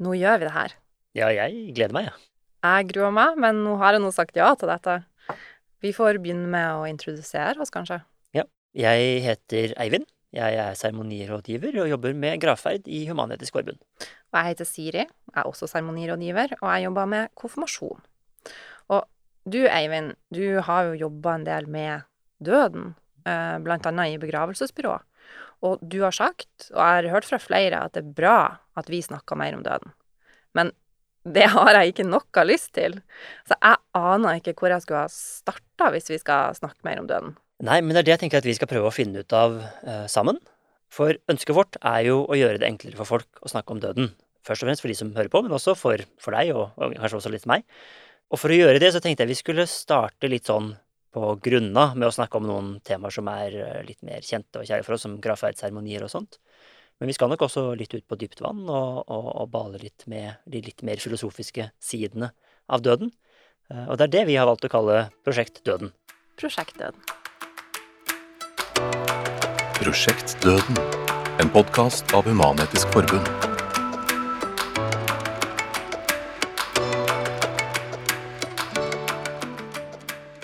Nå gjør vi det her. Ja, jeg gleder meg, jeg. Ja. Jeg gruer meg, men nå har jeg nå sagt ja til dette. Vi får begynne med å introdusere oss, kanskje. Ja. Jeg heter Eivind. Jeg er seremonirådgiver og jobber med gravferd i Human-Etisk Forbund. Og jeg heter Siri. Jeg er også seremonirådgiver, og jeg jobber med konfirmasjon. Og du, Eivind, du har jo jobba en del med døden, eh, blant annet i begravelsesbyrå. Og du har sagt, og jeg har hørt fra flere, at det er bra at vi snakker mer om døden. Men det har jeg ikke noe lyst til. Så jeg aner ikke hvor jeg skulle ha starta hvis vi skal snakke mer om døden. Nei, men det er det jeg tenker at vi skal prøve å finne ut av eh, sammen. For ønsket vårt er jo å gjøre det enklere for folk å snakke om døden. Først og fremst for de som hører på, men også for, for deg, og, og, kanskje også litt meg. Og for å gjøre det så tenkte jeg vi skulle starte litt sånn på grunna med å snakke om noen temaer som er eh, litt mer kjente og kjære for oss, som gravferdsseremonier og sånt. Men vi skal nok også litt ut på dypt vann og, og, og bale litt med de litt mer filosofiske sidene av døden. Eh, og det er det vi har valgt å kalle Prosjekt Døden. Prosjekt Døden. Prosjekt Døden. En podkast av Human-Etisk Forbund.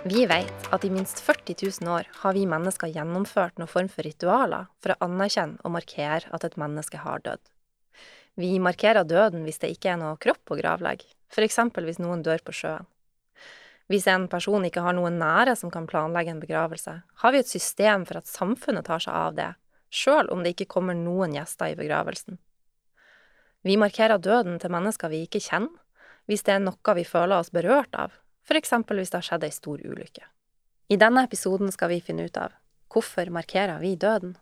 Vi vet at i minst 40 000 år har vi mennesker gjennomført noen form for ritualer for å anerkjenne og markere at et menneske har dødd. Vi markerer døden hvis det ikke er noe kropp å gravlegge, f.eks. hvis noen dør på sjøen. Hvis en person ikke har noen nære som kan planlegge en begravelse, har vi et system for at samfunnet tar seg av det, sjøl om det ikke kommer noen gjester i begravelsen. Vi markerer døden til mennesker vi ikke kjenner, hvis det er noe vi føler oss berørt av, f.eks. hvis det har skjedd ei stor ulykke. I denne episoden skal vi finne ut av hvorfor markerer vi døden?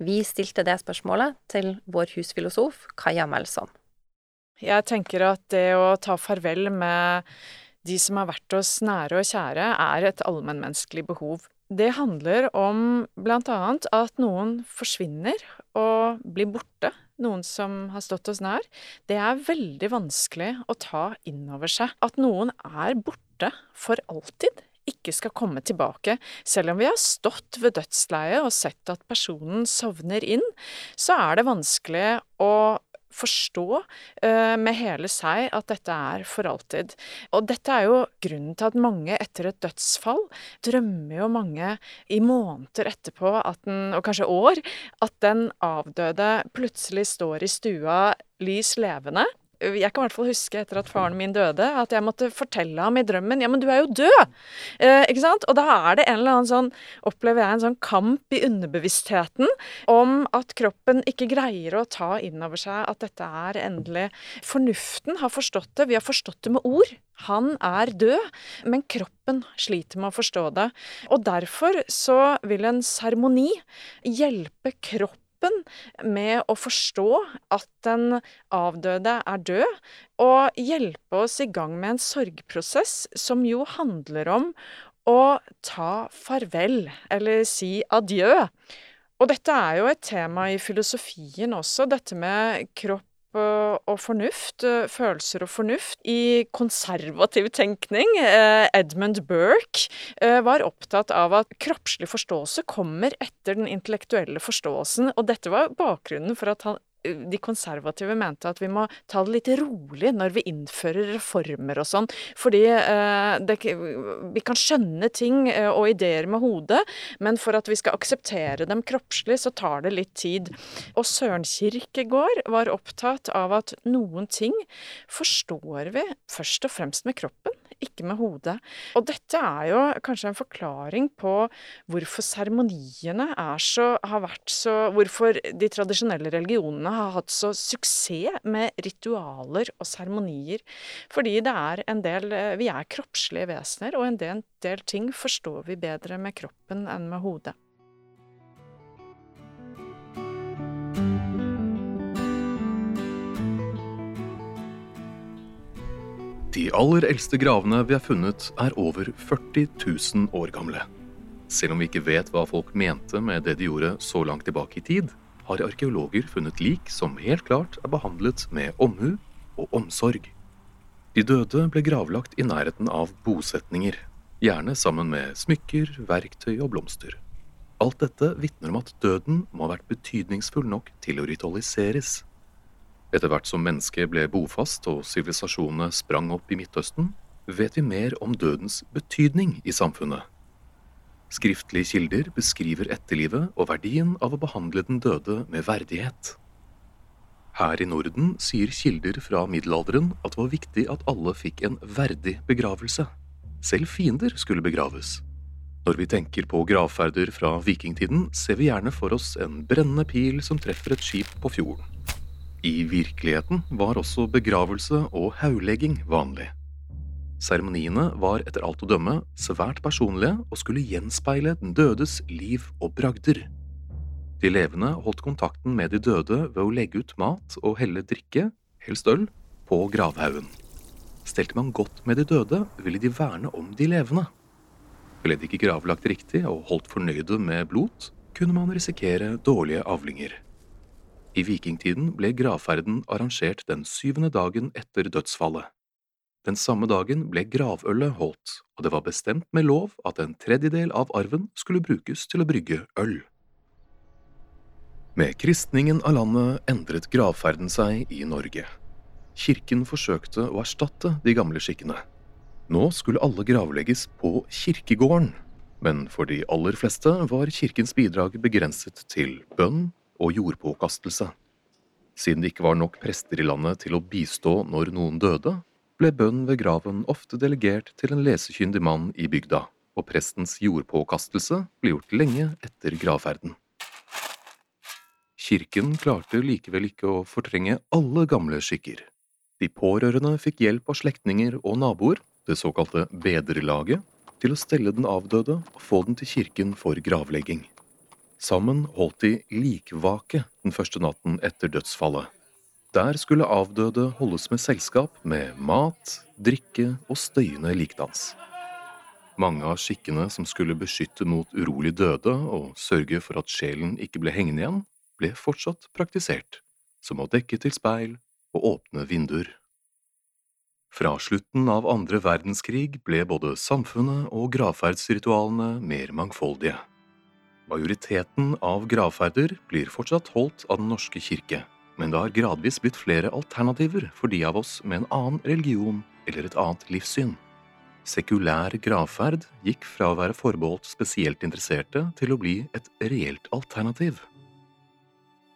Vi stilte det spørsmålet til vår husfilosof Kaja Melsom. Jeg tenker at det å ta farvel med de som har vært oss nære og kjære, er et allmennmenneskelig behov. Det handler om blant annet at noen forsvinner og blir borte noen som har stått oss nær, det er veldig vanskelig å ta inn over seg. At noen er borte for alltid, ikke skal komme tilbake. Selv om vi har stått ved dødsleiet og sett at personen sovner inn, så er det vanskelig å forstå uh, med hele seg at dette er for alltid. Og dette er jo grunnen til at mange etter et dødsfall drømmer jo mange i måneder etterpå, den, og kanskje år, at den avdøde plutselig står i stua lys levende jeg kan i hvert fall huske etter at faren min døde, at jeg måtte fortelle ham i drømmen Ja, men du er jo død! Eh, ikke sant? Og da er det en eller annen sånn Opplever jeg en sånn kamp i underbevisstheten om at kroppen ikke greier å ta inn over seg at dette er endelig Fornuften har forstått det. Vi har forstått det med ord. Han er død, men kroppen sliter med å forstå det. Og derfor så vil en seremoni hjelpe kroppen kroppen med å forstå at den avdøde er død, og hjelpe oss i gang med en sorgprosess som jo handler om å ta farvel, eller si adjø. Og dette er jo et tema i filosofien også, dette med kropp og fornuft, eh, følelser og fornuft, i konservativ tenkning. Eh, Edmund Burke eh, var opptatt av at kroppslig forståelse kommer etter den intellektuelle forståelsen, og dette var bakgrunnen for at han de konservative mente at vi må ta det litt rolig når vi innfører reformer og sånn. Fordi eh, det, vi kan skjønne ting eh, og ideer med hodet, men for at vi skal akseptere dem kroppslig, så tar det litt tid. Og Søren Kirkegård var opptatt av at noen ting forstår vi først og fremst med kroppen ikke med hodet. Og dette er jo kanskje en forklaring på hvorfor seremoniene har vært så Hvorfor de tradisjonelle religionene har hatt så suksess med ritualer og seremonier. Fordi det er en del Vi er kroppslige vesener, og en del, del ting forstår vi bedre med kroppen enn med hodet. De aller eldste gravene vi har funnet, er over 40 000 år gamle. Selv om vi ikke vet hva folk mente med det de gjorde så langt tilbake i tid, har arkeologer funnet lik som helt klart er behandlet med omhu og omsorg. De døde ble gravlagt i nærheten av bosetninger, gjerne sammen med smykker, verktøy og blomster. Alt dette vitner om at døden må ha vært betydningsfull nok til å ritualiseres. Etter hvert som mennesket ble bofast og sivilisasjonene sprang opp i Midtøsten, vet vi mer om dødens betydning i samfunnet. Skriftlige kilder beskriver etterlivet og verdien av å behandle den døde med verdighet. Her i Norden sier kilder fra middelalderen at det var viktig at alle fikk en verdig begravelse. Selv fiender skulle begraves. Når vi tenker på gravferder fra vikingtiden, ser vi gjerne for oss en brennende pil som treffer et skip på fjorden. I virkeligheten var også begravelse og hauglegging vanlig. Seremoniene var etter alt å dømme svært personlige og skulle gjenspeile den dødes liv og bragder. De levende holdt kontakten med de døde ved å legge ut mat og helle drikke, helst øl, på gravhaugen. Stelte man godt med de døde, ville de verne om de levende. Ble de ikke gravlagt riktig og holdt fornøyde med blot, kunne man risikere dårlige avlinger. I vikingtiden ble gravferden arrangert den syvende dagen etter dødsfallet. Den samme dagen ble gravølet holdt, og det var bestemt med lov at en tredjedel av arven skulle brukes til å brygge øl. Med kristningen av landet endret gravferden seg i Norge. Kirken forsøkte å erstatte de gamle skikkene. Nå skulle alle gravlegges på kirkegården, men for de aller fleste var kirkens bidrag begrenset til bønn og jordpåkastelse. Siden det ikke var nok prester i landet til å bistå når noen døde, ble bønn ved graven ofte delegert til en lesekyndig mann i bygda, og prestens jordpåkastelse ble gjort lenge etter gravferden. Kirken klarte likevel ikke å fortrenge alle gamle skikker. De pårørende fikk hjelp av slektninger og naboer det såkalte bedrelaget, til å stelle den avdøde og få den til kirken for gravlegging. Sammen holdt de likvake den første natten etter dødsfallet. Der skulle avdøde holdes med selskap med mat, drikke og støyende likdans. Mange av skikkene som skulle beskytte mot urolig døde og sørge for at sjelen ikke ble hengende igjen, ble fortsatt praktisert, som å dekke til speil og åpne vinduer. Fra slutten av andre verdenskrig ble både samfunnet og gravferdsritualene mer mangfoldige. Majoriteten av gravferder blir fortsatt holdt av Den norske kirke, men det har gradvis blitt flere alternativer for de av oss med en annen religion eller et annet livssyn. Sekulær gravferd gikk fra å være forbeholdt spesielt interesserte til å bli et reelt alternativ.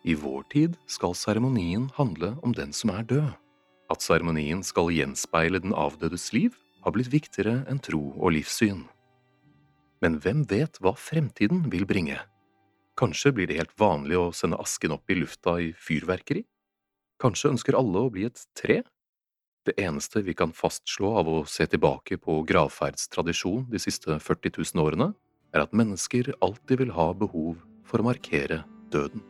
I vår tid skal seremonien handle om den som er død. At seremonien skal gjenspeile den avdødes liv, har blitt viktigere enn tro og livssyn. Men hvem vet hva fremtiden vil bringe? Kanskje blir det helt vanlig å sende asken opp i lufta i fyrverkeri? Kanskje ønsker alle å bli et tre? Det eneste vi kan fastslå av å se tilbake på gravferdstradisjon de siste 40 000 årene, er at mennesker alltid vil ha behov for å markere døden.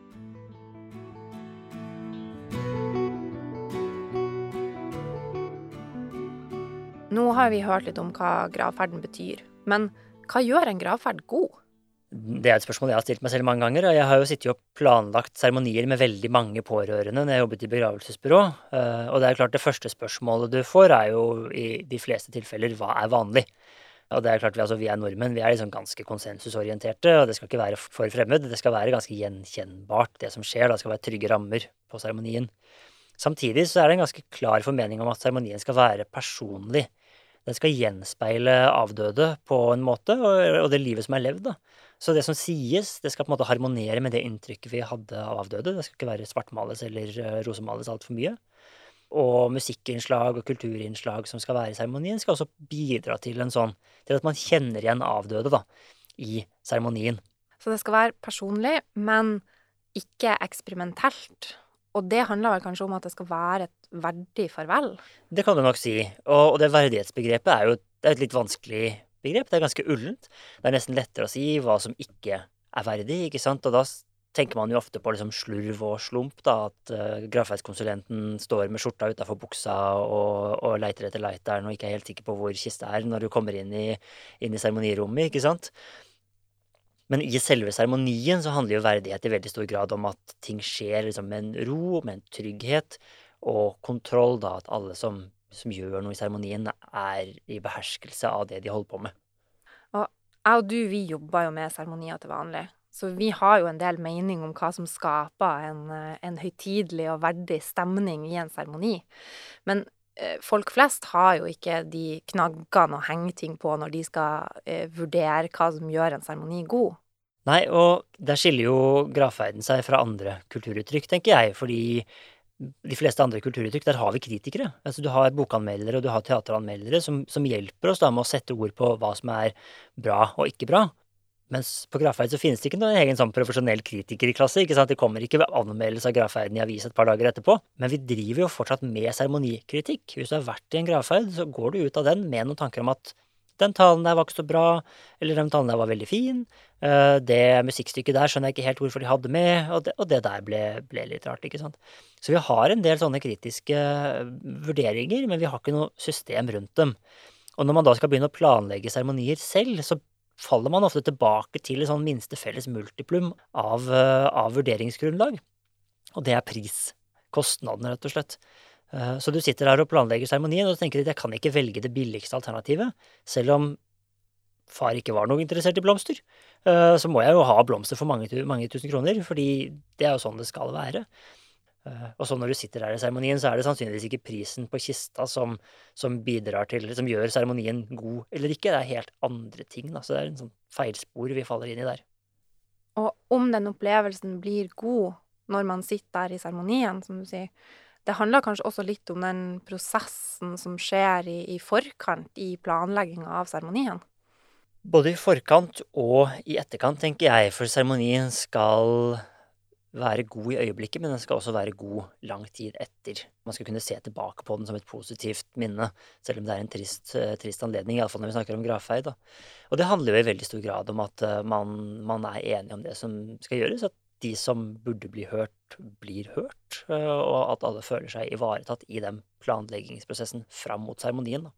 Nå har vi hørt litt om hva gravferden betyr, men hva gjør en gravferd god? Det er et spørsmål jeg har stilt meg selv mange ganger, jeg har jo sittet og planlagt seremonier med veldig mange pårørende når jeg jobbet i begravelsesbyrå, eh, og det er klart det første spørsmålet du får, er jo i de fleste tilfeller hva er vanlig? Og det er klart, vi, altså, vi er nordmenn, vi er liksom ganske konsensusorienterte, og det skal ikke være for fremmed. Det skal være ganske gjenkjennbart, det som skjer. Det skal være trygge rammer på seremonien. Samtidig så er det en ganske klar formening om at seremonien skal være personlig. Den skal gjenspeile avdøde på en måte, og, det livet som er levd. da. Så det som sies, det skal på en måte harmonere med det inntrykket vi hadde av avdøde. Det skal ikke være svartmales eller uh, rosemales altfor mye. Og musikkinnslag og kulturinnslag som skal være i seremonien, skal også bidra til en sånn, til at man kjenner igjen avdøde da, i seremonien. Så det skal være personlig, men ikke eksperimentelt? Og det handler vel kanskje om at det skal være et verdig farvel? Det kan du nok si. Og, det verdighetsbegrepet er jo er et litt vanskelig begrep. Det er ganske ullent. Det er nesten lettere å si hva som ikke er verdig, ikke sant. Og da tenker man jo ofte på liksom slurv og slump, da. At uh, gravferdskonsulenten står med skjorta utafor buksa og, og leiter etter lighteren og ikke er helt sikker på hvor kista er når du kommer inn i seremonirommet, ikke sant. Men i selve seremonien så handler jo verdighet i veldig stor grad om at ting skjer liksom med en ro, med en trygghet og kontroll, da. At alle som, som gjør noe i seremonien, er i beherskelse av det de holder på med. Og jeg og du, vi jobber jo med seremonier til vanlig. Så vi har jo en del mening om hva som skaper en, eh, en høytidelig og verdig stemning i en seremoni. Men folk flest har jo ikke de knaggene å henge ting på når de skal eh, vurdere hva som gjør en seremoni god. Nei, og der skiller jo gravferden seg fra andre kulturuttrykk, tenker jeg, fordi de fleste andre kulturuttrykk, der har vi kritikere. Altså Du har bokanmeldere og du har teateranmeldere som, som hjelper oss da med å sette ord på hva som er bra og ikke bra. Mens på gravferd så finnes det ikke noen egen sånn profesjonell kritiker i klasse. ikke sant? Det kommer ikke ved anmeldelse av gravferden i avis et par dager etterpå. Men vi driver jo fortsatt med seremonikritikk. Hvis du har vært i en gravferd, så går du ut av den med noen tanker om at den talen der var ikke så bra, eller den talen der var veldig fin. Eh, det musikkstykket der skjønner jeg ikke helt hvorfor de hadde med, og det, og det der ble, ble, litt rart, ikke sant. Så vi har en del sånne kritiske vurderinger, men vi har ikke noe system rundt dem. Og når man da skal begynne å planlegge seremonier selv, så faller man ofte tilbake til et sånn minste felles multiplum av, eh, av vurderingsgrunnlag. Og det er pris. Kostnadene, rett og slett. Eh, så du sitter her og planlegger seremonien, og tenker at jeg kan ikke velge det billigste alternativet, selv om far ikke var noe interessert i blomster. Eh, så må jeg jo ha blomster for mange, mange tusen kroner, fordi det er jo sånn det skal være. Eh, og så når du sitter der i seremonien, så er det sannsynligvis ikke prisen på kista som, som bidrar til, som gjør seremonien god eller ikke, det er helt andre ting. Da. Så det er en sånn feilspor vi faller inn i der. Og om den opplevelsen blir god når man sitter der i seremonien, som du sier, det handler kanskje også litt om den prosessen som skjer i, i forkant i planlegginga av seremonien? Både i forkant og i etterkant, tenker jeg, for seremonien skal være god i øyeblikket, men den skal også være god lang tid etter. Man skal kunne se tilbake på den som et positivt minne, selv om det er en trist, eh, trist anledning, iallfall når vi snakker om gravferd. Og det handler jo i veldig stor grad om at eh, man, man er enig om det som skal gjøres, at de som burde bli hørt, blir hørt, eh, og at alle føler seg ivaretatt i den planleggingsprosessen fram mot seremonien.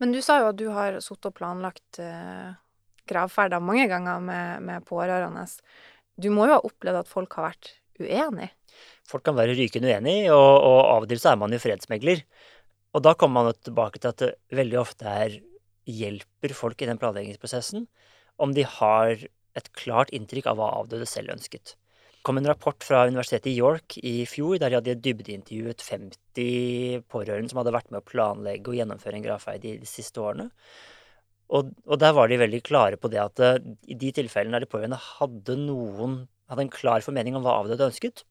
Men du sa jo at du har sittet og planlagt gravferder mange ganger med, med, pårørende. Du må jo ha opplevd at folk har vært uenige? Folk kan være rykende uenige, og, og av og til så er man jo fredsmegler. Og da kommer man tilbake til at det veldig ofte er hjelper folk i den planleggingsprosessen om de har et klart inntrykk av hva avdøde selv ønsket Det kom en rapport fra universitetet i York i fjor, der de hadde dybdeintervjuet 50 pårørende som hadde vært med å planlegge og gjennomføre en gravferd de, de siste årene. Og, og, der var de veldig klare på det at uh, i de tilfellene der de pårørende hadde noen hadde en klar formening om hva avdøde ønsket,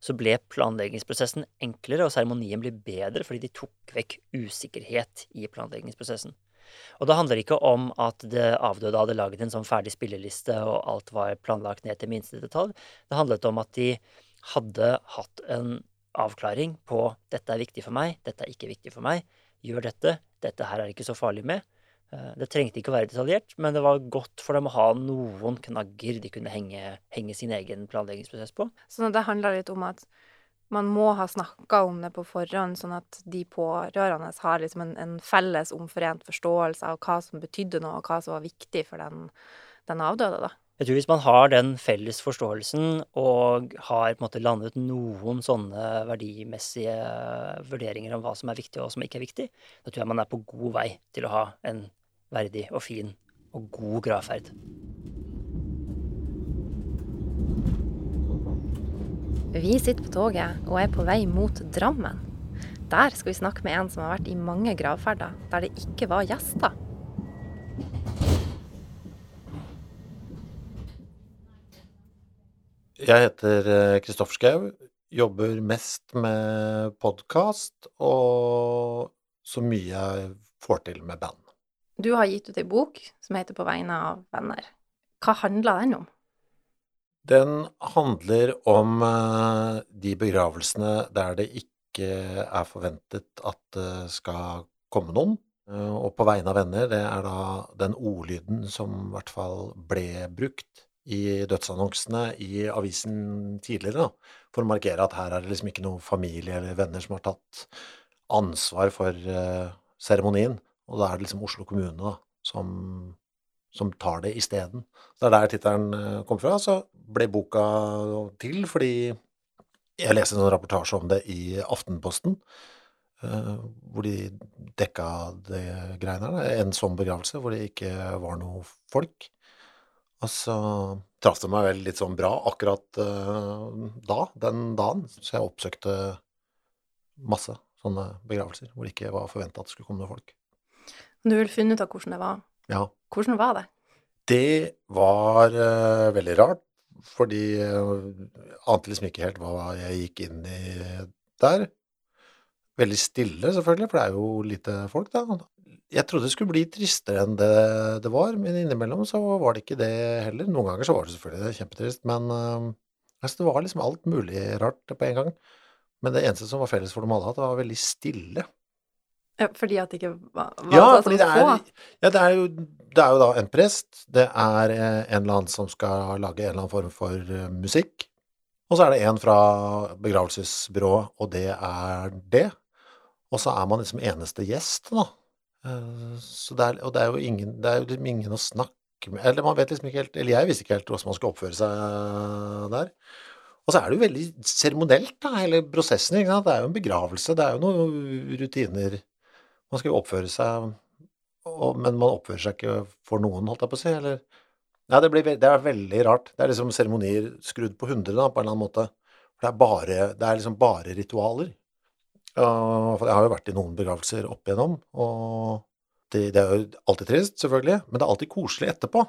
så ble planleggingsprosessen enklere, og seremonien ble bedre fordi de tok vekk usikkerhet i planleggingsprosessen. Og det handler ikke om at det avdøde hadde laget en sånn ferdig spilleliste, og alt var planlagt ned til minste detalj. Det handlet om at de hadde hatt en avklaring på 'dette er viktig for meg', 'dette er ikke viktig for meg', 'gjør dette', 'dette her er ikke så farlig med'. Eh, det trengte ikke å være detaljert, men det var godt for dem å ha noen knagger de kunne henge, henge sin egen planleggingsprosess på. Så det handler litt om at man må ha snakka om det på forhånd, sånn at de pårørende har liksom en, en, felles omforent forståelse av hva som betydde noe, og hva som var viktig for den, den avdøde, da. Jeg tror hvis man har den felles forståelsen og har måte landet noen sånne verdimessige vurderinger om hva som er viktig og som ikke er viktig, da tror jeg man er på god vei til å ha en verdig og fin og god gravferd. Vi sitter på toget og er på vei mot Drammen. Der skal vi snakke med en som har vært i mange gravferder der det ikke var gjester. Jeg heter Kristoffer Schou. Jobber mest med podkast og så mye jeg får til med band. Du har gitt ut ei bok som heter På vegne av venner. Hva handler den om? Den handler om eh, de begravelsene der det ikke er forventet at det skal komme noen. Eh, og på vegne av venner, det er da den ordlyden som i hvert fall ble brukt i dødsannonsene i avisen tidligere, da, for å markere at her er det liksom ikke noen familie eller venner som har tatt ansvar for seremonien. Og da er det liksom Oslo kommune da, som som tar det isteden. Det er der tittelen eh, kom fra. Så ble boka til fordi jeg leste en rapportasje om det i Aftenposten. Eh, hvor de dekka det greiene her. En sånn begravelse hvor det ikke var noe folk. Og så traff det meg vel litt sånn bra akkurat uh, da, den dagen. Så jeg oppsøkte masse sånne begravelser hvor det ikke var forventa at det skulle komme noen folk. Du ville funnet ut av hvordan det var. Ja. Hvordan var det? Det var uh, veldig rart, fordi uh, ante liksom ikke helt hva jeg gikk inn i der. Veldig stille, selvfølgelig, for det er jo lite folk, da. Jeg trodde det skulle bli tristere enn det det var, men innimellom så var det ikke det heller. Noen ganger så var det selvfølgelig kjempetrist, men uh, altså, det var liksom alt mulig rart på en gang. Men det eneste som var felles for dem alle, at det var veldig stille. Ja, fordi at det ikke var, var Ja, altså, det få? er, ja, det er, jo, det er jo da en prest, det er eh, en eller annen som skal lage en eller annen form for eh, musikk, og så er det en fra begravelsesbyrået, og det er det. Og så er man liksom eneste gjest, da. Så det er, og det er jo ingen, det er jo liksom ingen å snakke med Eller man vet liksom ikke helt Eller jeg visste ikke helt hvordan man skulle oppføre seg der. Og så er det jo veldig seremonielt, da, hele prosessen. Det er jo en begravelse, det er jo noen rutiner. Man skal jo oppføre seg, og, men man oppfører seg ikke for noen, holdt jeg på å si. Eller Nei, det, blir, det er veldig rart. Det er liksom seremonier skrudd på hundre, da, på en eller annen måte. Det er bare, det er liksom bare ritualer. Uh, for jeg har jo vært i noen begravelser opp igjennom, og det, det er jo alltid trist, selvfølgelig, men det er alltid koselig etterpå.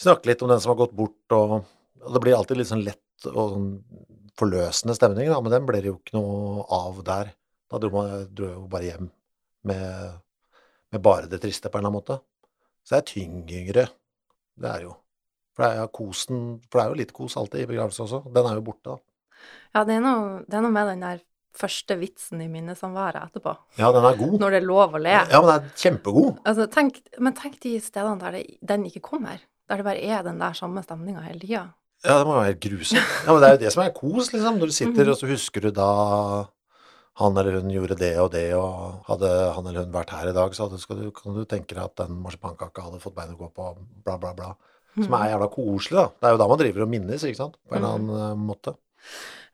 Snakke litt om den som har gått bort, og, og det blir alltid litt sånn lett og sånn forløsende stemning, da, men den ble det jo ikke noe av der. Da dro man dro jo bare hjem med, med bare det triste, på en eller annen måte. Så det er tyngre, det er jo. For det er jo kosen, for det er jo litt kos alltid i begravelse også. Den er jo borte, da. Ja, det er, noe, det er noe med den der første vitsen i minnesamværet etterpå. Ja, den er god. Når det er lov å le. Ja, men den er kjempegod. Altså, tenk, men tenk de stedene der det, den ikke kommer. Der det bare er den der samme stemninga hele tida. Ja, det må være helt grusomt. Ja, men det er jo det som er kos, liksom. Når du sitter, Mhm. og så husker du da han eller hun gjorde det og det, og hadde han eller hun vært her i dag, så hadde, du, kan du tenke deg at den marsipankaka hadde fått bein å gå på, bla, bla, bla. Som er jævla koselig, da. Det er jo da man driver og minnes, ikke sant? På en eller annen eh, måte.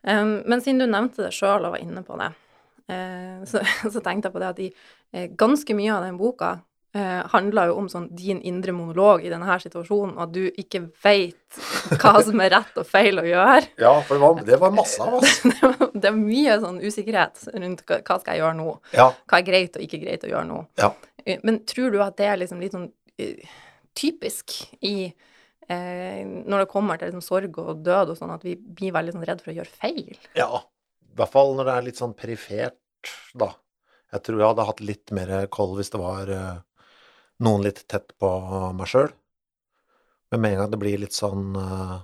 Um, men siden du nevnte det sjøl og var inne på det, uh, så, så tenkte jeg på det at i uh, ganske mye av den boka eh, handler jo om sånn din indre monolog i denne her situasjonen, og at du ikke veit hva som er rett og feil å gjøre. Ja, for det var, det var masse av oss. det er mye sånn usikkerhet rundt hva, hva skal jeg gjøre nå, Ja. hva er greit og ikke greit å gjøre nå. Ja. Eh, Men tror du at det er liksom litt sånn eh, typisk i eh, når det kommer til liksom sorg og død og sånn, at vi blir veldig sånn redd for å gjøre feil? Ja, i hvert fall når det er litt sånn perifert, da. Jeg tror jeg hadde hatt litt mer koll hvis det var eh, noen litt tett på meg sjøl. Men med en gang det blir litt sånn eh,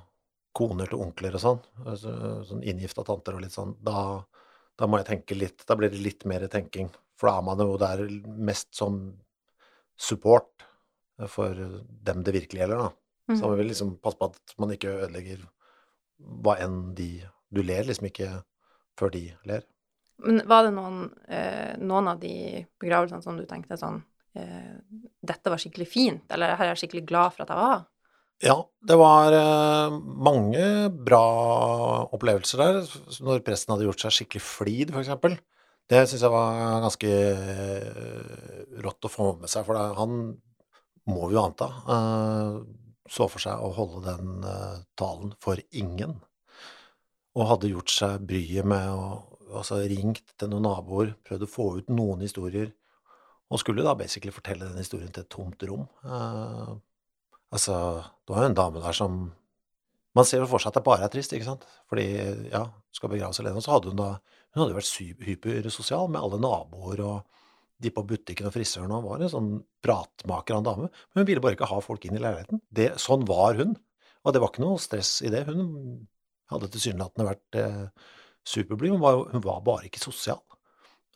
koner til onkler og sånn, altså, sånn inngifta tanter og litt sånn, da, da må jeg tenke litt Da blir det litt mer tenking. For da er man jo der mest som support for dem det virkelig gjelder, da. Så man vil liksom passe på at man ikke ødelegger hva enn de Du ler liksom ikke før de ler. Men var det noen, eh, noen av de begravelsene som du tenkte sånn Dette var skikkelig fint, eller her er jeg skikkelig glad for at jeg var? Ja, det var eh, mange bra opplevelser der. Når presten hadde gjort seg skikkelig flid, eksempel. Det syns jeg var ganske eh, rått å få med seg, for han må vi jo anta eh, så for seg å holde den eh, talen for ingen. Og hadde gjort seg bryet med å altså ringt til noen naboer, prøvd å få ut noen historier, og skulle da basically fortelle den historien til et tomt rom. Uh, altså, det var jo en dame der som Man ser jo for seg at det bare er trist, ikke sant? Fordi, ja, skal begraves alene. Og så hadde hun da Hun hadde jo vært hypersosial med alle naboer og de på butikken og frisøren, og var en sånn pratmaker av en dame. Men hun ville bare ikke ha folk inn i leiligheten. Det, sånn var hun. Og det var ikke noe stress i det. Hun hadde tilsynelatende vært eh, superblid, hun hun var bare ikke sosial.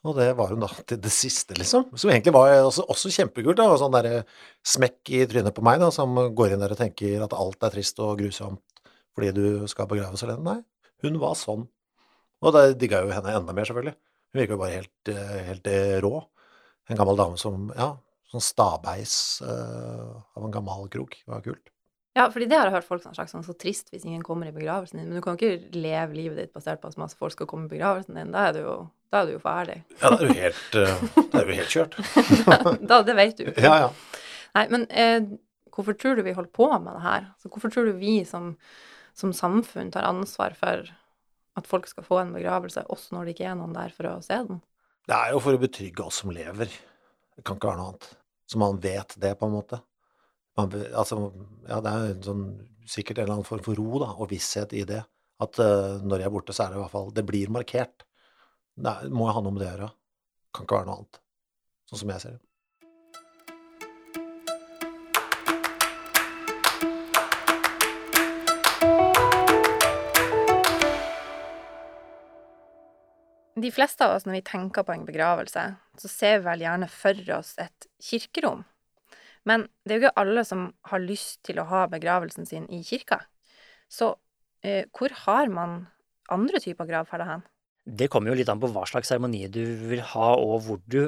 Og det var hun da til det siste, liksom. Som egentlig var også, også kjempekult. da, og Sånn derre smekk i trynet på meg, da, som går inn der og tenker at alt er trist og grusomt fordi du skal begraves alene. Nei, hun var sånn. Og da digga jo henne enda mer, selvfølgelig. Hun virka jo bare helt, eh, helt eh, rå. En gammel dame som Ja, sånn stabeis uh, av en gammel krok. Det var kult. Ja, fordi det har jeg hørt folk sagt sånn så trist hvis ingen kommer i begravelsen din. Men du kan ikke leve livet ditt basert på at masse folk skal komme i begravelsen din. Da er du jo, da er du jo ferdig. Ja, det er jo helt, da er du helt kjørt. da, det vet du. Ja, ja. Nei, men eh, Hvorfor tror du vi holder på med det her? Altså, hvorfor tror du vi som, som samfunn tar ansvar for at folk skal få en begravelse, også når det ikke er noen der for å se den? Det er jo for å betrygge oss som lever. Det kan ikke være noe annet. Så man vet det, på en måte. Man, altså, ja, det er sånn, sikkert en eller annen form for ro da, og visshet i det. At uh, når jeg er borte, så er det i hvert fall Det blir markert. Det må jeg ha noe med det å gjøre. Kan ikke være noe annet. Sånn som jeg ser det. De fleste av oss, når vi tenker på en begravelse, så ser vi vel gjerne for oss et kirkerom. Men det er jo ikke alle som har lyst til å ha begravelsen sin i kirka. Så eh, hvor har man andre typer gravferder hen? Det kommer jo litt an på hva slags seremoni du vil ha, og hvor du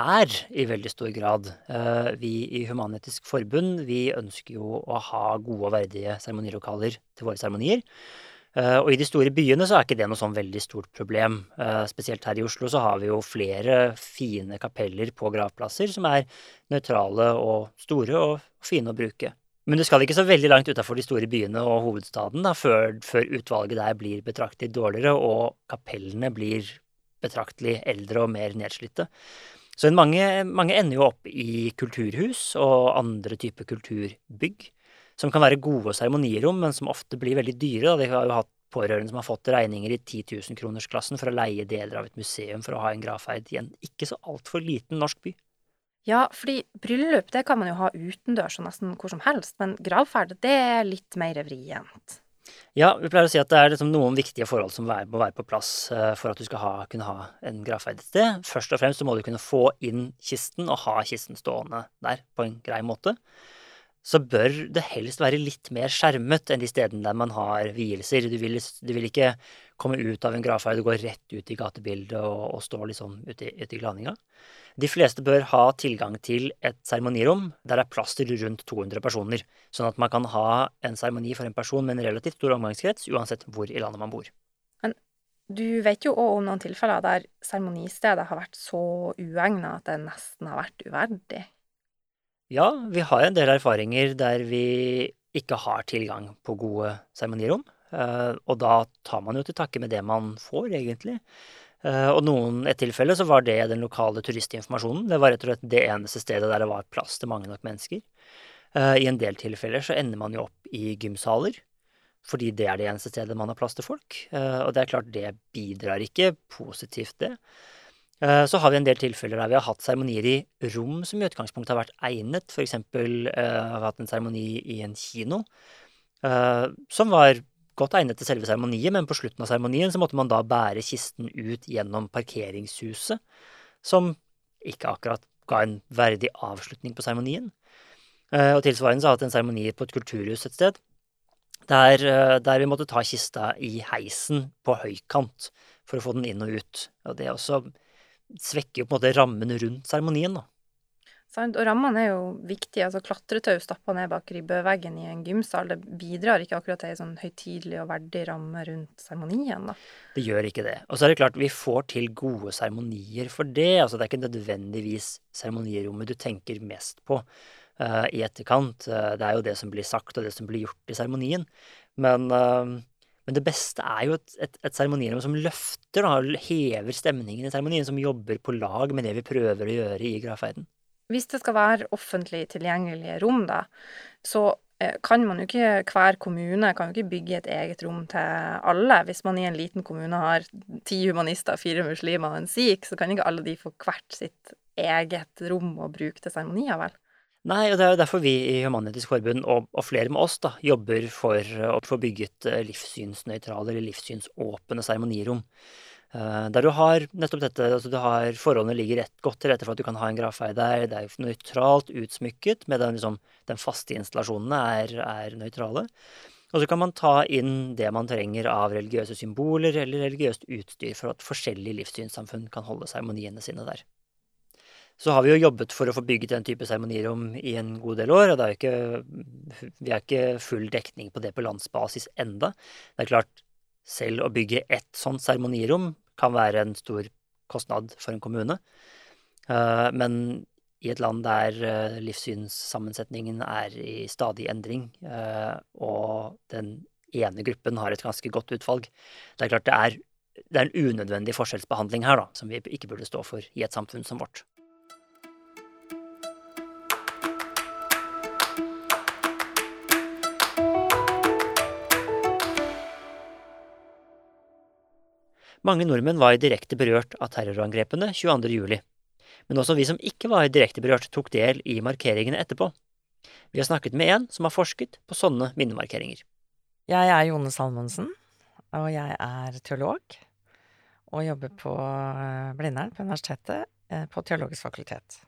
er, i veldig stor grad. Eh, vi i Human-Etisk Forbund vi ønsker jo å ha gode og verdige seremonilokaler til våre seremonier. Eh, og i de store byene så er ikke det noe sånn veldig stort problem. Eh, spesielt her i Oslo så har vi jo flere fine kapeller på gravplasser som er nøytrale og store og fine å bruke. Men du skal ikke så veldig langt utafor de store byene og hovedstaden da, før, før, utvalget der blir betraktelig dårligere og kapellene blir betraktelig eldre og mer nedslitte. Så mange, mange ender jo opp i kulturhus og andre typer kulturbygg som kan være gode seremonirom, men som ofte blir veldig dyre. Da. De har jo hatt pårørende som har fått regninger i 10 000-kronersklassen for å leie deler av et museum for å ha en gravferd i en ikke så altfor liten norsk by. Ja, fordi bryllup det kan man jo ha utendørs og nesten hvor som helst, men gravferd det er litt mer vrient. Ja, vi pleier å si at det er liksom noen viktige forhold som må være på plass eh, for at du skal ha, kunne ha en gravferd et sted. Først og fremst så må du kunne få inn kisten og ha kisten stående der på en grei måte så bør det helst være litt mer skjermet enn de stedene der man har vielser. Du vil, du vil ikke komme ut av en gravferd og gå rett ut i gatebildet og, og stå liksom ute i, i glaninga. De fleste bør ha tilgang til et seremonirom der det er plass til rundt 200 personer, sånn at man kan ha en seremoni for en person med en relativt stor omgangskrets, uansett hvor i landet man bor. Men du vet jo òg om noen tilfeller der seremonistedet har vært så uegna at det nesten har vært uverdig. Ja, vi har en del erfaringer der vi ikke har tilgang på gode seremonirom. Eh, og da tar man jo til takke med det man får, egentlig. Eh, og noen, et tilfelle så var det den lokale turistinformasjonen. Det var rett og slett det eneste stedet der det var plass til mange nok mennesker. Eh, I en del tilfeller så ender man jo opp i gymsaler, fordi det er det eneste stedet man har plass til folk. Og det er klart, det bidrar ikke positivt, det. Så har vi en del tilfeller der vi har hatt seremonier i rom som i utgangspunktet har vært egnet. Uh, har vi hatt en seremoni i en kino som var godt egnet til selve seremonien, men på slutten av seremonien så måtte man da bære kisten ut gjennom parkeringshuset, som ikke akkurat ga en verdig avslutning på seremonien. Uh, og tilsvarende så har vi hatt en seremoni på et kulturhus et sted, der, der, vi måtte ta kista i heisen på høykant for å få den inn og ut. Og det også svekker jo på en måte rammen rundt seremonien, da. Sant, og rammene er jo viktige. altså Klatretau stappa ned bak ribbeveggen i en gymsal, det bidrar ikke akkurat til ei sånn høytidelig og verdig ramme rundt seremonien, da. Det gjør ikke det. Og så er det klart, vi får til gode seremonier for det. altså Det er ikke nødvendigvis seremonierommet du tenker mest på uh, i etterkant. Uh, det er jo det som blir sagt, og det som blir gjort i seremonien. Men uh, men det beste er jo et, seremonirom som løfter, og hever stemningen i seremonien, som jobber på lag med det vi prøver å gjøre i gravferden. Hvis det skal være offentlig tilgjengelige rom, da, så eh, kan man jo ikke, hver kommune kan jo ikke bygge et eget rom til alle. Hvis man i en liten kommune har ti humanister, fire muslimer og en sikh, så kan ikke alle de få hvert sitt eget rom å bruke til seremonier, vel? Nei, og det er jo derfor vi i Human-Etisk Forbund, og, og, flere med oss, da, jobber for å få bygget eh, livssynsnøytrale eller livssynsåpne seremonirom. Uh, der du har nettopp dette, altså du har forholdene ligger rett, godt til rette for at du kan ha en gravferd der. Det er nøytralt utsmykket, med den, liksom, den faste installasjonene er, er nøytrale. Og så kan man ta inn det man trenger av religiøse symboler eller religiøst utstyr for at forskjellige livssynssamfunn kan holde seremoniene sine der. Så har vi jo jobbet for å få bygget den type seremonirom i en god del år, og det er ikke, vi har ikke full dekning på det på landsbasis enda. Det er klart, selv å bygge ett sånt seremonirom kan være en stor kostnad for en kommune. Eh, men i et land der uh, livssynssammensetningen er i stadig endring, uh, og den ene gruppen har et ganske godt utvalg. Det er klart det er, det er en unødvendig forskjellsbehandling her, da, som vi ikke burde stå for i et samfunn som vårt. Mange nordmenn var direkte berørt av terrorangrepene 22. juli, men også vi som ikke var direkte berørt, tok del i markeringene etterpå. Vi har snakket med en som har forsket på sånne minnemarkeringer. Jeg er Jone Salmonsen, og jeg er teolog. Og jobber på eh, Blindern på universitetet, eh, på Teologisk fakultet.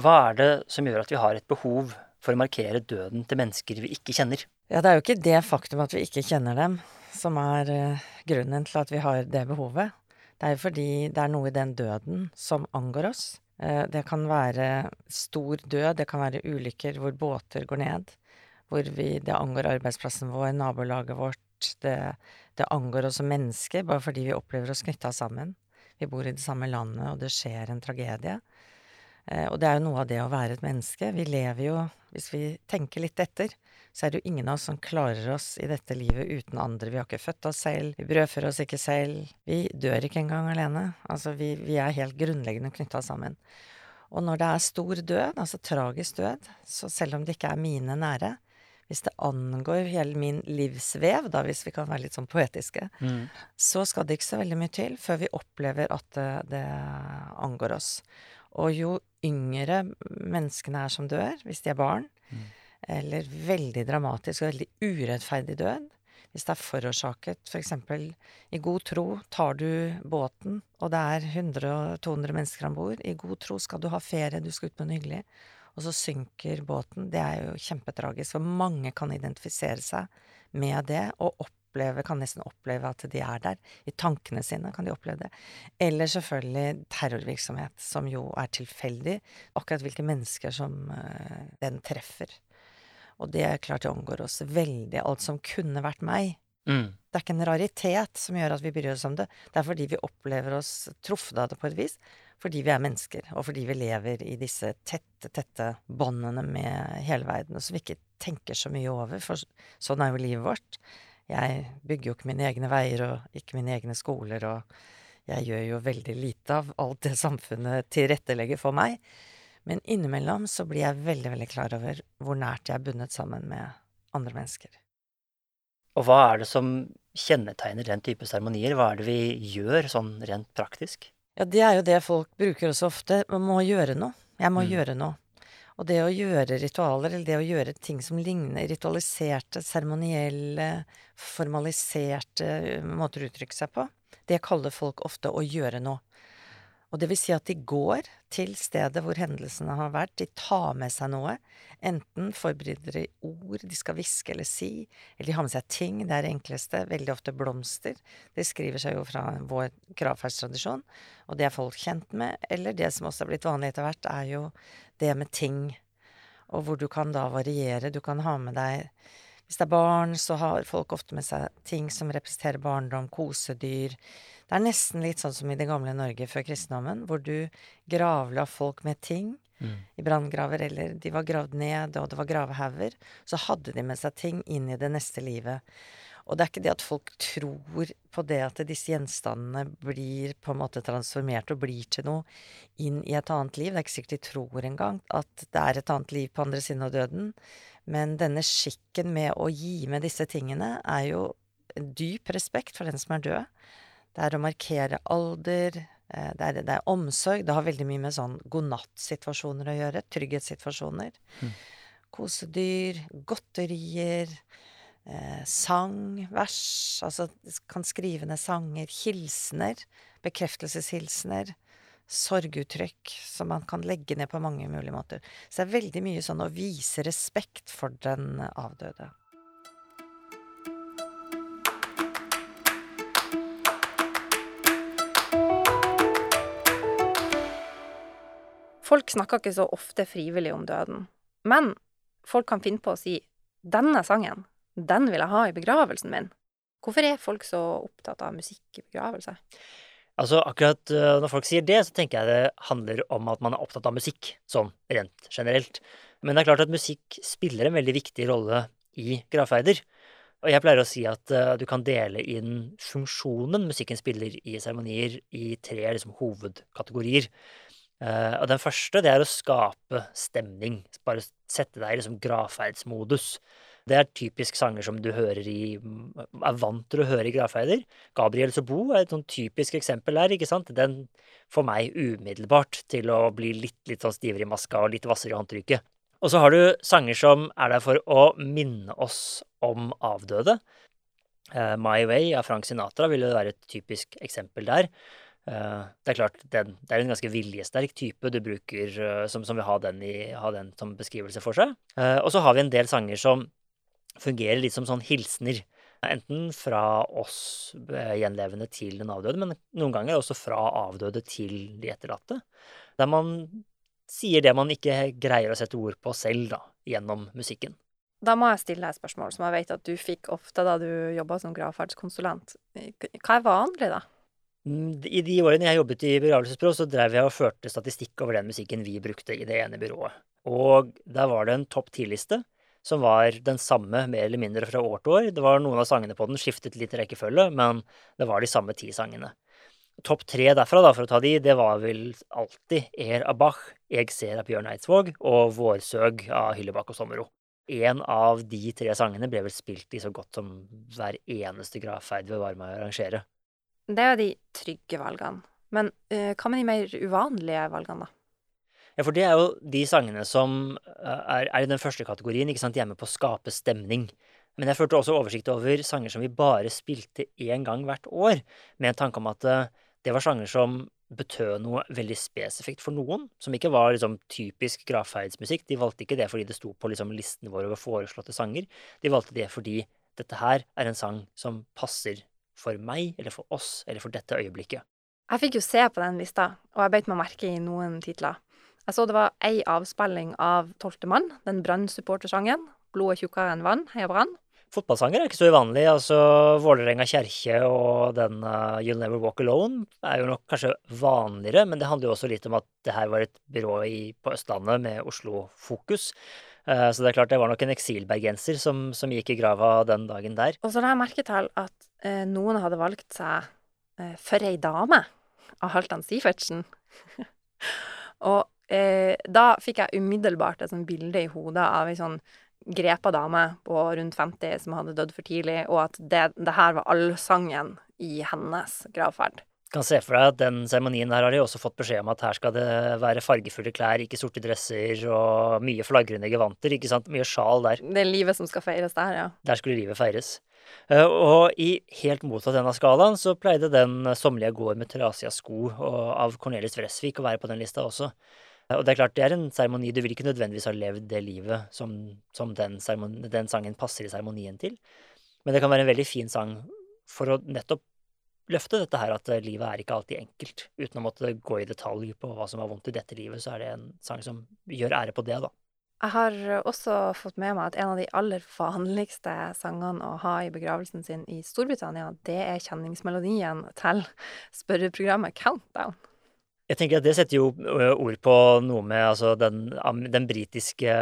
Hva er det som gjør at vi har et behov for å markere døden til mennesker vi ikke kjenner? Ja, det er jo ikke det faktum at vi ikke kjenner dem, som er uh, grunnen til at vi har det behovet. Det er jo fordi det er noe i den døden som angår oss. Uh, det kan være stor død, det kan være ulykker hvor båter går ned. Hvor vi, det angår arbeidsplassen vår, nabolaget vårt. Det, det angår oss som mennesker, bare fordi vi opplever oss knytta sammen. Vi bor i det samme landet, og det skjer en tragedie. Uh, og det er jo noe av det å være et menneske. Vi lever jo, hvis vi tenker litt etter, så er det jo ingen av oss som klarer oss i dette livet uten andre. Vi har ikke født oss selv, vi brødfører oss ikke selv. Vi dør ikke engang alene. Altså, vi, vi er helt grunnleggende knytta sammen. Og når det er stor død, altså tragisk død, så selv om det ikke er mine nære, hvis det angår hele min livsvev, da hvis vi kan være litt sånn poetiske, mm. så skal det ikke så veldig mye til før vi opplever at det, det angår oss. Og jo yngre menneskene er som dør, hvis de er barn, mm eller veldig dramatisk og veldig urettferdig død. Hvis det er forårsaket f.eks. For i god tro tar du båten, og det er 100-200 mennesker om bord. I god tro skal du ha ferie, du skal ut på noe hyggelig. Og så synker båten. Det er jo kjempetragisk, for mange kan identifisere seg med det og oppleve, kan nesten oppleve at de er der. I tankene sine kan de oppleve det. Eller selvfølgelig terrorvirksomhet, som jo er tilfeldig. Akkurat hvilke mennesker som uh, den treffer. Og det er klart det omgår oss veldig. Alt som kunne vært meg. Mm. Det er ikke en raritet som gjør at vi bryr oss om det. Det er fordi vi opplever oss truffet av det på et vis. Fordi vi er mennesker, og fordi vi lever i disse tette, tette båndene med hele verden, og som vi ikke tenker så mye over, for sånn er jo livet vårt. Jeg bygger jo ikke mine egne veier og ikke mine egne skoler, og jeg gjør jo veldig lite av alt det samfunnet tilrettelegger for meg. Men innimellom så blir jeg veldig, veldig klar over hvor nært jeg er bundet sammen med andre mennesker. Og hva er det som kjennetegner den type seremonier? Hva er det vi gjør sånn rent praktisk? Ja, det er jo det folk bruker også ofte. Man må gjøre noe. Jeg må mm. gjøre noe. Og det å gjøre ritualer, eller det å gjøre ting som ligner ritualiserte, seremonielle, formaliserte måter å uttrykke seg på, det kaller folk ofte å gjøre noe. Og det vil si at de går til stedet hvor hendelsene har vært, de tar med seg noe. Enten forbereder de ord de skal hviske eller si, eller de har med seg ting, det er det enkleste, veldig ofte blomster. Det skriver seg jo fra vår gravferdstradisjon, og det er folk kjent med. Eller det som også er blitt vanlig etter hvert, er jo det med ting, og hvor du kan da variere. Du kan ha med deg hvis det er barn, så har folk ofte med seg ting som representerer barndom, kosedyr, det er nesten litt sånn som i det gamle Norge før kristendommen, hvor du gravla folk med ting mm. i branngraver, eller de var gravd ned, og det var gravhauger. Så hadde de med seg ting inn i det neste livet. Og det er ikke det at folk tror på det at disse gjenstandene blir på en måte transformert og blir til noe inn i et annet liv. Det er ikke sikkert de tror engang at det er et annet liv på andre siden av døden. Men denne skikken med å gi med disse tingene er jo dyp respekt for den som er død. Det er å markere alder. Eh, det er, det er omsorg. Det har veldig mye med sånn godnattsituasjoner å gjøre. Trygghetssituasjoner. Mm. Kosedyr, godterier, eh, sang, vers. Altså kan skrive ned sanger. Hilsener. Bekreftelseshilsener. Sorguttrykk som man kan legge ned på mange mulige måter. Så det er veldig mye sånn å vise respekt for den avdøde. Folk snakker ikke så ofte frivillig om døden, men folk kan finne på å si 'denne sangen, den vil jeg ha i begravelsen min'. Hvorfor er folk så opptatt av musikk i begravelse? Altså akkurat uh, når folk sier det, så tenker jeg det handler om at man er opptatt av musikk, sånn rent generelt. Men det er klart at musikk spiller en veldig viktig rolle i gravferder. Og jeg pleier å si at uh, du kan dele inn funksjonen musikken spiller i seremonier i tre liksom, hovedkategorier. Uh, og den første det er å skape stemning. Bare sette deg i liksom, gravferdsmodus. Det er typisk sanger som du hører i er vant til å høre i gravferder. Gabriel Sobo er et sånn typisk eksempel der, ikke sant. Den får meg umiddelbart til å bli litt, litt sånn stivere i maska og litt hvassere i håndtrykket. Og så har du sanger som er der for å minne oss om avdøde. Uh, My Way av Frank Sinatra ville være et typisk eksempel der. Uh, det er klart, det er en ganske viljesterk type du bruker uh, som, som, vil ha den, i, ha den, som beskrivelse for seg. og så har vi en del sanger som fungerer litt som sånn hilsener. Enten fra oss eh, gjenlevende til den avdøde, men noen ganger også fra avdøde til de etterlatte. Der man sier det man ikke greier å sette ord på selv, da, gjennom musikken. Da må jeg stille deg et spørsmål som jeg vet at du fikk ofte da du jobba som gravferdskonsulent. Hva er vanlig, da? Mm, I de årene jeg jobbet i begravelsesbyrå, så drev jeg og førte statistikk over den musikken vi brukte i det ene byrået. Og der var det en topp ti-liste som var den samme mer eller mindre fra år til år. Det var Noen av sangene på den skiftet litt rekkefølge, men det var de samme ti sangene. Topp tre derfra, da, for å ta de, det var vel alltid Er av Bach, Eg ser av Bjørn Eidsvåg og Vårsøg av Hyllebakk og Sommero. En av de tre sangene ble vel spilt i så godt som hver eneste gravferd vi var med å arrangere. Det er jo de trygge valgene. Men uh, hva med de mer uvanlige valgene, da? Ja, for det er jo de sangene som eh, er, er i den første kategorien, ikke sant, hjemme på å skape stemning. Men jeg førte også oversikt over sanger som vi bare spilte én gang hvert år, med en tanke om at eh, det var sanger som betød noe veldig spesifikt for noen, som ikke var liksom, typisk gravferdsmusikk. De valgte ikke det fordi det sto på liksom, listen vår over foreslåtte sanger. De valgte det fordi dette her er en sang som passer for meg, eller for oss, eller for dette øyeblikket. Jeg fikk jo se på den lista, og jeg beit meg merke i noen titler. Jeg så det var ei avspilling av Tolvte mann, den Brann-supportersangen. 'Blodet tjukkere enn vann', heia Brann. Fotballsanger er ikke så uvanlig. altså Vålerenga kjerke og den uh, 'You'll Never Walk Alone' er jo nok kanskje vanligere, men det handler jo også litt om at det her var et byrå i, på Østlandet med Oslo-fokus. Uh, så det er klart det var nok en eksilbergenser som, som, gikk i grava den dagen der. Og så la jeg merke til at eh, noen hadde valgt seg 'For ei dame' av Halvdan Sivertsen. og eh, da fikk jeg umiddelbart et sånt bilde i hodet av ei sånn grepa dame på rundt 50 som hadde dødd for tidlig, og at det, det her var allsangen i hennes gravferd. Kan se for deg at den seremonien her har de også fått beskjed om at her skal det være fargefulle klær, ikke sorte dresser og mye flagrende gevanter, ikke sant, mye sjal der. Det er livet som skal feires der, ja. Der skulle livet feires. Eh, og i helt motsatt ende av skalaen så pleide den sommerlige gård med Terasias sko av Cornelis Vresvik å være på den lista også. Og det er klart, det er en seremoni Du vil ikke nødvendigvis ha levd det livet som, som den, den, sangen passer i seremonien til. Men det kan være en veldig fin sang for å nettopp løfte dette her at livet er ikke alltid enkelt. Uten å måtte gå i detalj på hva som var vondt i dette livet, så er det en sang som gjør ære på det, da. Jeg har også fått med meg at en av de aller vanligste sangene å ha i begravelsen sin i Storbritannia, det er kjenningsmelodien til spørreprogrammet Countdown. Jeg tenker at Det setter jo ord på noe med altså, den, den britiske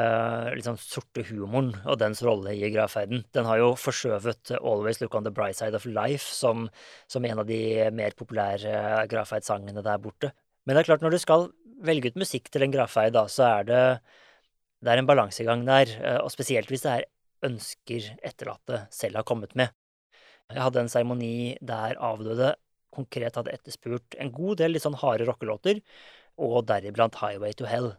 liksom, sorte humoren og dens rolle i gravferden. Den har jo forskjøvet 'Always Look On The Bright Side of Life' som, som en av de mer populære gravferdssangene der borte. Men det er klart, når du skal velge ut musikk til en gravferd, så er det, det er en balansegang der. Og spesielt hvis det er ønsker etterlatte selv har kommet med. Jeg hadde en seremoni der avdøde konkret hadde etterspurt en god del litt sånn harde rockelåter, og deriblant Highway to Hell.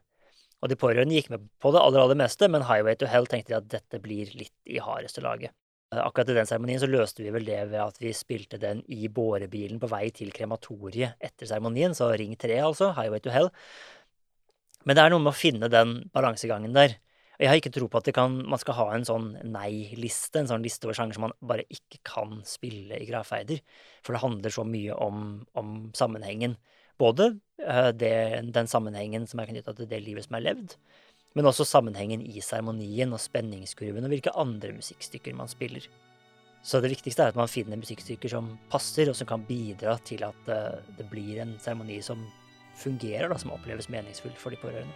Og de pårørende gikk med på det aller, aller meste, men Highway to Hell tenkte de at dette blir litt i hardeste laget. Eh, akkurat i den seremonien så løste vi vel det ved at vi spilte den i bårebilen på vei til krematoriet etter seremonien, så Ring 3, altså, Highway to Hell. Men det er noe med å finne den balansegangen der. Jeg har ikke tro på at kan, man skal ha en sånn nei-liste, en sånn liste over sjanger som man bare ikke kan spille i gravferder. For det handler så mye om, om sammenhengen. Både uh, det, den sammenhengen som er knytta til det livet som er levd, men også sammenhengen i seremonien og spenningskurven, og hvilke andre musikkstykker man spiller. Så det viktigste er at man finner musikkstykker som passer, og som kan bidra til at eh, det blir en seremoni som fungerer, da, som oppleves meningsfull for de pårørende.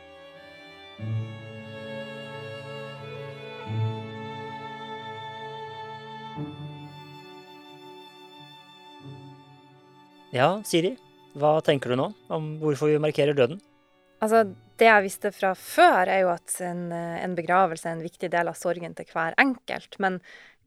Ja, Siri, hva tenker du nå om hvorfor vi markerer døden? Altså, det jeg visste fra før, er jo at en, eh, en begravelse er en viktig del av sorgen til hver enkelt. Men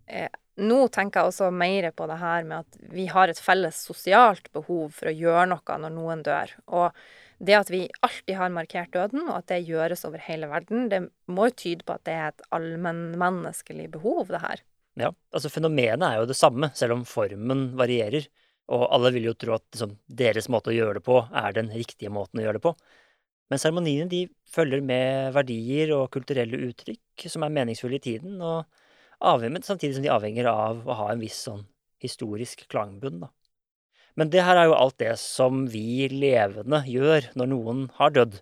eh, nå tenker jeg også mer på det her med at vi har et felles sosialt behov for å gjøre noe når noen dør. Og det at vi alltid har markert døden, og at det gjøres over hele verden, det må jo tyde på at det er et allmennmenneskelig behov, det her. Ja, altså fenomenet er jo det samme, selv om formen varierer. Og alle vil jo tro at liksom, deres måte å gjøre det på er den riktige måten å gjøre det på. Men seremoniene de følger med verdier og kulturelle uttrykk som er meningsfulle i tiden, og avhengig, samtidig som de avhenger av å ha en viss sånn historisk klangbunn. Da. Men det her er jo alt det som vi levende gjør når noen har dødd.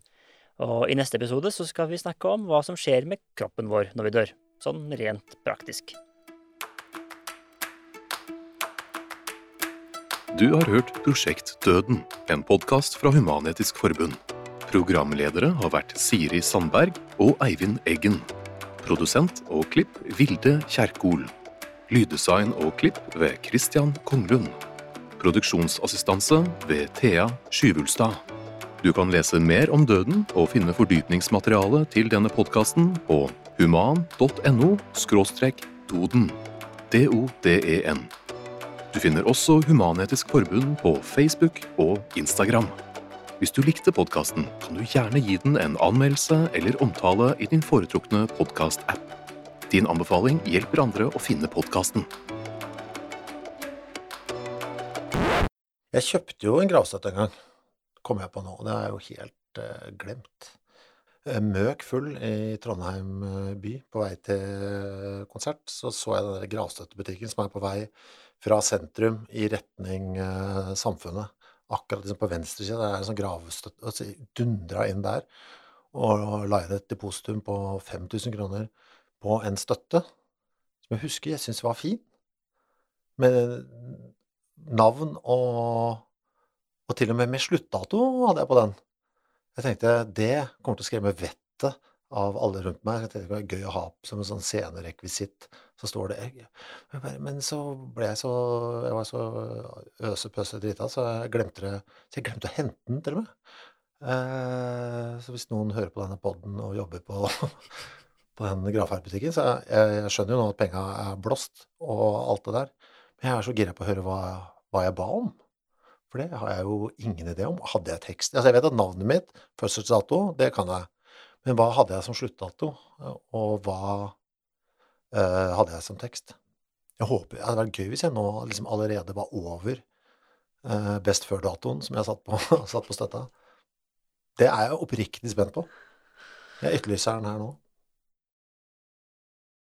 Og i neste episode så skal vi snakke om hva som skjer med kroppen vår når vi dør. Sånn rent praktisk. Du har hørt Prosjekt Døden, en podkast fra Human-Etisk Forbund. Programledere har vært Siri Sandberg og Eivind Eggen. Produsent og klipp Vilde Kjerkol. Lyddesign og klipp ved Christian Konglund. Produksjonsassistanse ved Thea Skyvulstad. Du kan lese mer om døden og finne fordypningsmateriale til denne podkasten på human.no doden. D-o-d-e-n. Du finner også Human-Etisk Forbund på Facebook og Instagram. Hvis du likte podkasten, kan du gjerne gi den en anmeldelse eller omtale i din foretrukne podkast-app. Din anbefaling hjelper andre å finne podkasten. Jeg kjøpte jo en gravstøtte en gang, kom jeg på nå. Det er jo helt uh, glemt. Møk full i Trondheim uh, by på vei til konsert. Så så jeg den gravstøttebutikken som er på vei fra sentrum i retning Samfunnet. Akkurat liksom på venstre side, Det er en sånn gravstøtte. Og så dundra inn der og la inn et depositum på 5000 kroner på en støtte som jeg husker jeg syntes var fin. Med navn og, og til og med med sluttdato hadde jeg på den. Jeg tenkte det kommer til å skremme vettet av alle rundt meg. Jeg tenkte det var gøy å ha som en sånn scenerekvisitt. Så står det Men så ble jeg så Jeg var så øsepøse drita, så jeg glemte det Så jeg glemte å hente den, til og med. Eh, så hvis noen hører på denne poden og jobber på, på den gravferdsbutikken, så jeg, jeg skjønner jo nå at penga er blåst og alt det der. Men jeg er så gira på å høre hva, hva, jeg ba om. For det har jeg jo ingen idé om. Hadde jeg tekst? Altså, jeg vet at navnet mitt, fødselsdato, det kan jeg. Men hva hadde jeg som sluttdato? Og hva uh, hadde jeg som tekst? Jeg håper, Det hadde vært gøy hvis jeg nå liksom allerede var over uh, best før-datoen som jeg satt på, satt på støtta. Det er jeg oppriktig spent på. Jeg etterlyser den her nå.